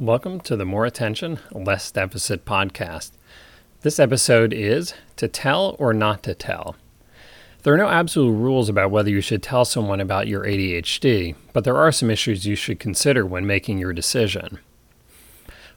Welcome to the More Attention, Less Deficit podcast. This episode is To Tell or Not to Tell. There are no absolute rules about whether you should tell someone about your ADHD, but there are some issues you should consider when making your decision.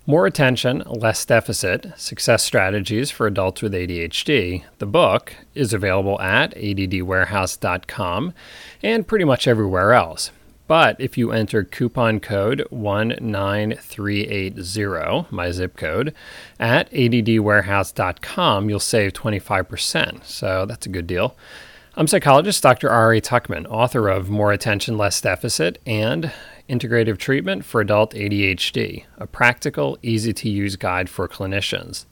More Attention, Less Deficit Success Strategies for Adults with ADHD, the book, is available at addwarehouse.com and pretty much everywhere else. But if you enter coupon code 19380, my zip code, at addwarehouse.com, you'll save 25%. So that's a good deal. I'm psychologist Dr. Ari Tuckman, author of More Attention, Less Deficit and Integrative Treatment for Adult ADHD, a practical, easy to use guide for clinicians.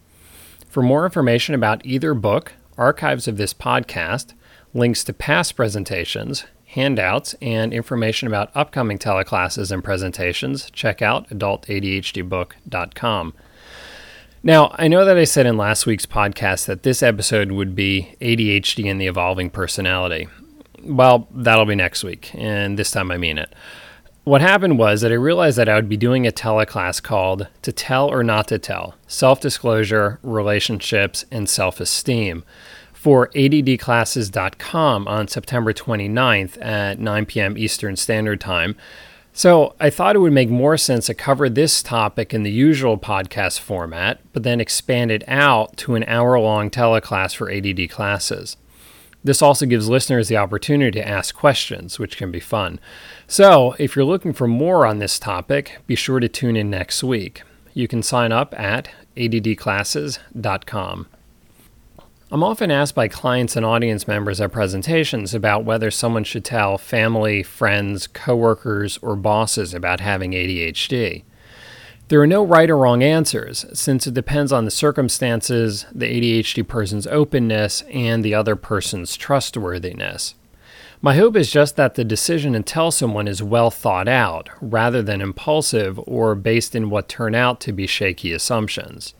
For more information about either book, archives of this podcast, links to past presentations, handouts, and information about upcoming teleclasses and presentations, check out adultadhdbook.com. Now, I know that I said in last week's podcast that this episode would be ADHD and the evolving personality. Well, that'll be next week, and this time I mean it. What happened was that I realized that I would be doing a teleclass called To Tell or Not to Tell Self Disclosure, Relationships, and Self Esteem for addclasses.com on September 29th at 9 p.m. Eastern Standard Time. So I thought it would make more sense to cover this topic in the usual podcast format, but then expand it out to an hour long teleclass for ADD classes. This also gives listeners the opportunity to ask questions, which can be fun. So, if you're looking for more on this topic, be sure to tune in next week. You can sign up at addclasses.com. I'm often asked by clients and audience members at presentations about whether someone should tell family, friends, coworkers, or bosses about having ADHD. There are no right or wrong answers, since it depends on the circumstances, the ADHD person's openness, and the other person's trustworthiness. My hope is just that the decision to tell someone is well thought out, rather than impulsive or based in what turn out to be shaky assumptions.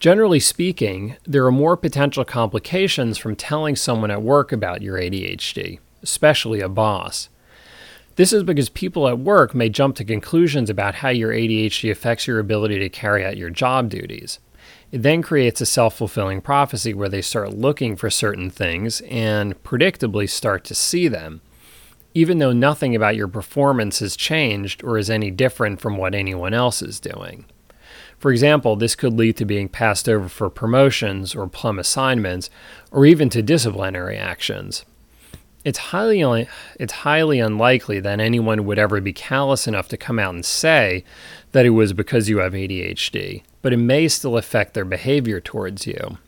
Generally speaking, there are more potential complications from telling someone at work about your ADHD, especially a boss. This is because people at work may jump to conclusions about how your ADHD affects your ability to carry out your job duties. It then creates a self fulfilling prophecy where they start looking for certain things and predictably start to see them, even though nothing about your performance has changed or is any different from what anyone else is doing. For example, this could lead to being passed over for promotions or plum assignments, or even to disciplinary actions. It's highly, it's highly unlikely that anyone would ever be callous enough to come out and say that it was because you have ADHD, but it may still affect their behavior towards you.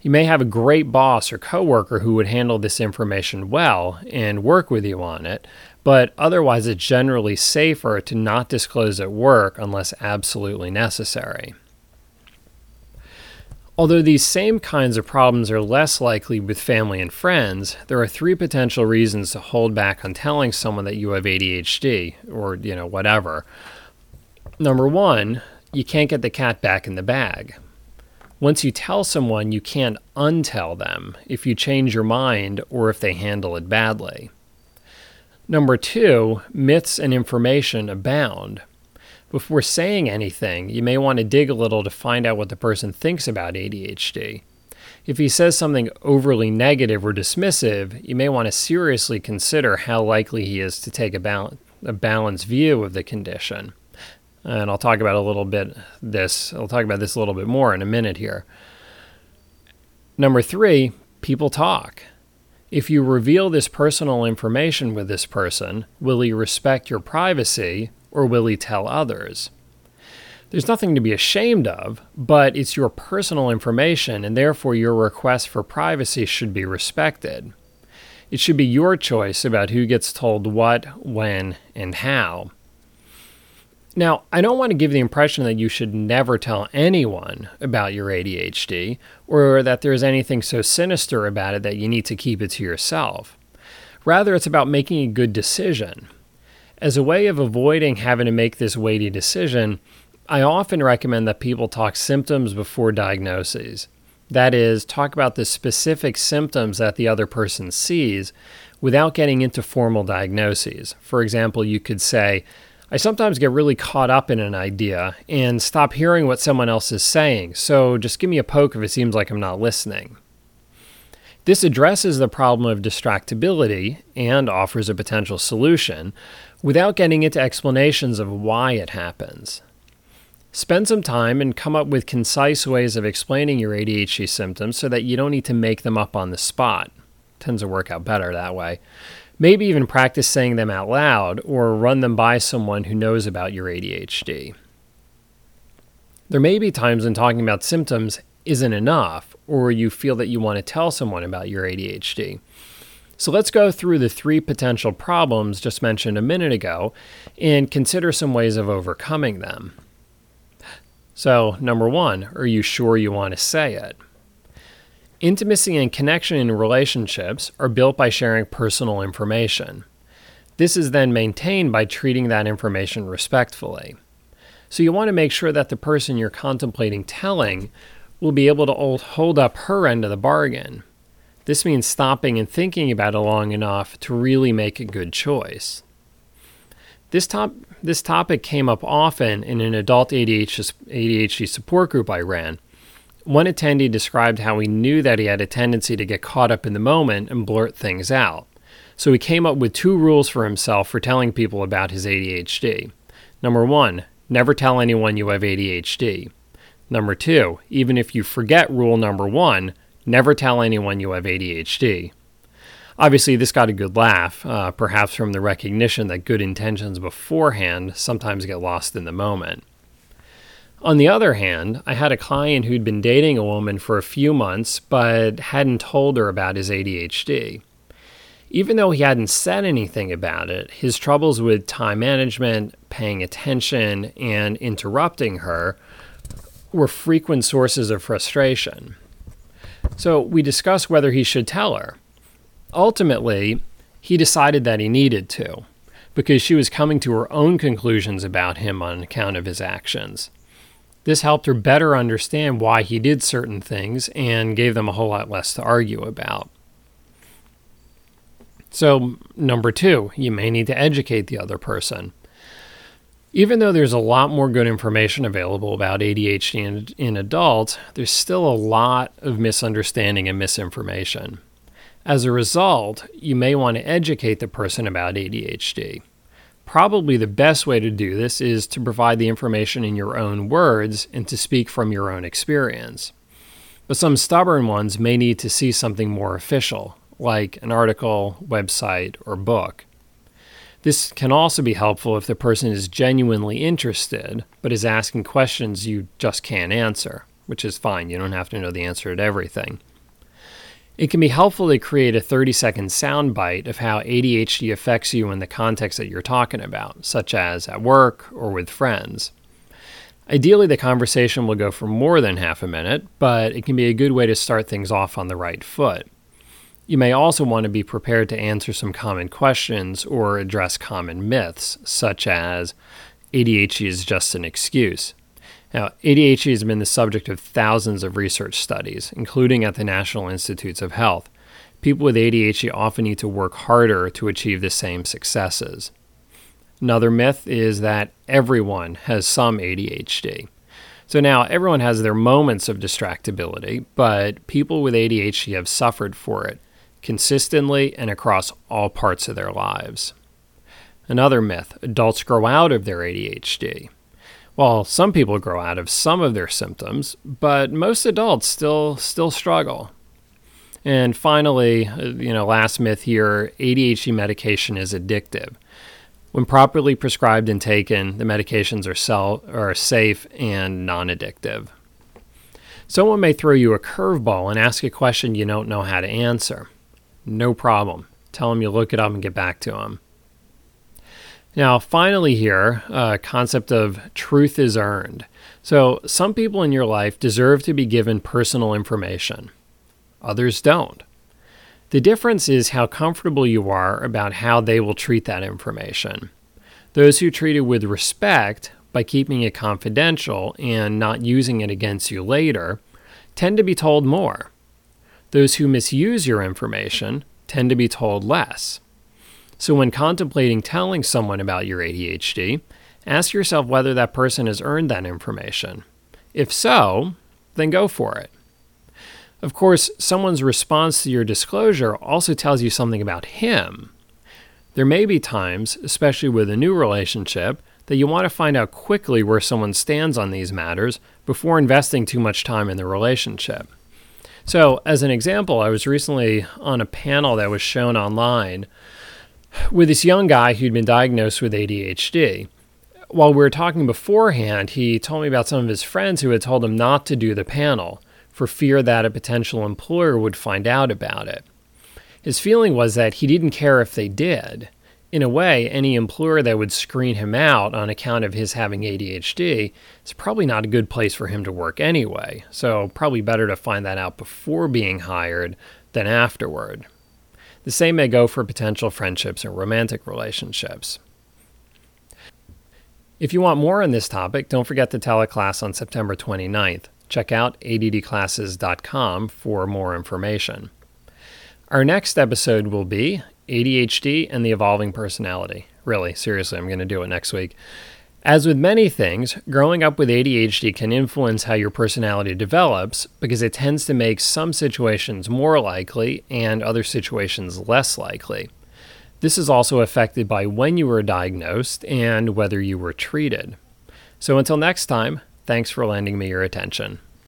You may have a great boss or coworker who would handle this information well and work with you on it, but otherwise it's generally safer to not disclose at work unless absolutely necessary. Although these same kinds of problems are less likely with family and friends, there are three potential reasons to hold back on telling someone that you have ADHD or, you know, whatever. Number 1, you can't get the cat back in the bag. Once you tell someone, you can't untell them if you change your mind or if they handle it badly. Number two, myths and information abound. Before saying anything, you may want to dig a little to find out what the person thinks about ADHD. If he says something overly negative or dismissive, you may want to seriously consider how likely he is to take a, bal- a balanced view of the condition. And I'll talk about a little bit this, I'll talk about this a little bit more in a minute here. Number three, people talk. If you reveal this personal information with this person, will he respect your privacy or will he tell others? There's nothing to be ashamed of, but it's your personal information and therefore your request for privacy should be respected. It should be your choice about who gets told what, when, and how. Now, I don't want to give the impression that you should never tell anyone about your ADHD or that there's anything so sinister about it that you need to keep it to yourself. Rather, it's about making a good decision. As a way of avoiding having to make this weighty decision, I often recommend that people talk symptoms before diagnoses. That is, talk about the specific symptoms that the other person sees without getting into formal diagnoses. For example, you could say, I sometimes get really caught up in an idea and stop hearing what someone else is saying, so just give me a poke if it seems like I'm not listening. This addresses the problem of distractibility and offers a potential solution without getting into explanations of why it happens. Spend some time and come up with concise ways of explaining your ADHD symptoms so that you don't need to make them up on the spot. Tends to work out better that way. Maybe even practice saying them out loud or run them by someone who knows about your ADHD. There may be times when talking about symptoms isn't enough, or you feel that you want to tell someone about your ADHD. So let's go through the three potential problems just mentioned a minute ago and consider some ways of overcoming them. So, number one, are you sure you want to say it? Intimacy and connection in relationships are built by sharing personal information. This is then maintained by treating that information respectfully. So, you want to make sure that the person you're contemplating telling will be able to hold up her end of the bargain. This means stopping and thinking about it long enough to really make a good choice. This, top, this topic came up often in an adult ADHD, ADHD support group I ran. One attendee described how he knew that he had a tendency to get caught up in the moment and blurt things out. So he came up with two rules for himself for telling people about his ADHD. Number one, never tell anyone you have ADHD. Number two, even if you forget rule number one, Never tell anyone you have ADHD. Obviously, this got a good laugh, uh, perhaps from the recognition that good intentions beforehand sometimes get lost in the moment. On the other hand, I had a client who'd been dating a woman for a few months but hadn't told her about his ADHD. Even though he hadn't said anything about it, his troubles with time management, paying attention, and interrupting her were frequent sources of frustration. So we discussed whether he should tell her. Ultimately, he decided that he needed to, because she was coming to her own conclusions about him on account of his actions. This helped her better understand why he did certain things and gave them a whole lot less to argue about. So, number two, you may need to educate the other person. Even though there's a lot more good information available about ADHD in, in adults, there's still a lot of misunderstanding and misinformation. As a result, you may want to educate the person about ADHD. Probably the best way to do this is to provide the information in your own words and to speak from your own experience. But some stubborn ones may need to see something more official, like an article, website, or book. This can also be helpful if the person is genuinely interested, but is asking questions you just can't answer, which is fine. You don't have to know the answer to everything. It can be helpful to create a 30 second soundbite of how ADHD affects you in the context that you're talking about, such as at work or with friends. Ideally, the conversation will go for more than half a minute, but it can be a good way to start things off on the right foot. You may also want to be prepared to answer some common questions or address common myths, such as ADHD is just an excuse. Now, ADHD has been the subject of thousands of research studies, including at the National Institutes of Health. People with ADHD often need to work harder to achieve the same successes. Another myth is that everyone has some ADHD. So now everyone has their moments of distractibility, but people with ADHD have suffered for it consistently and across all parts of their lives. Another myth adults grow out of their ADHD. Well, some people grow out of some of their symptoms, but most adults still still struggle. And finally, uh, you know, last myth here, ADHD medication is addictive. When properly prescribed and taken, the medications are, sell- are safe and non-addictive. Someone may throw you a curveball and ask a question you don't know how to answer. No problem. Tell them you look it up and get back to them. Now, finally, here, uh, concept of truth is earned. So, some people in your life deserve to be given personal information, others don't. The difference is how comfortable you are about how they will treat that information. Those who treat it with respect by keeping it confidential and not using it against you later tend to be told more. Those who misuse your information tend to be told less. So, when contemplating telling someone about your ADHD, ask yourself whether that person has earned that information. If so, then go for it. Of course, someone's response to your disclosure also tells you something about him. There may be times, especially with a new relationship, that you want to find out quickly where someone stands on these matters before investing too much time in the relationship. So, as an example, I was recently on a panel that was shown online with this young guy who'd been diagnosed with ADHD. While we were talking beforehand, he told me about some of his friends who had told him not to do the panel for fear that a potential employer would find out about it. His feeling was that he didn't care if they did. In a way, any employer that would screen him out on account of his having ADHD is probably not a good place for him to work anyway, so probably better to find that out before being hired than afterward. The same may go for potential friendships and romantic relationships. If you want more on this topic, don't forget to teleclass on September 29th. Check out addclasses.com for more information. Our next episode will be ADHD and the Evolving Personality. Really, seriously, I'm going to do it next week. As with many things, growing up with ADHD can influence how your personality develops because it tends to make some situations more likely and other situations less likely. This is also affected by when you were diagnosed and whether you were treated. So until next time, Thanks for lending me your attention.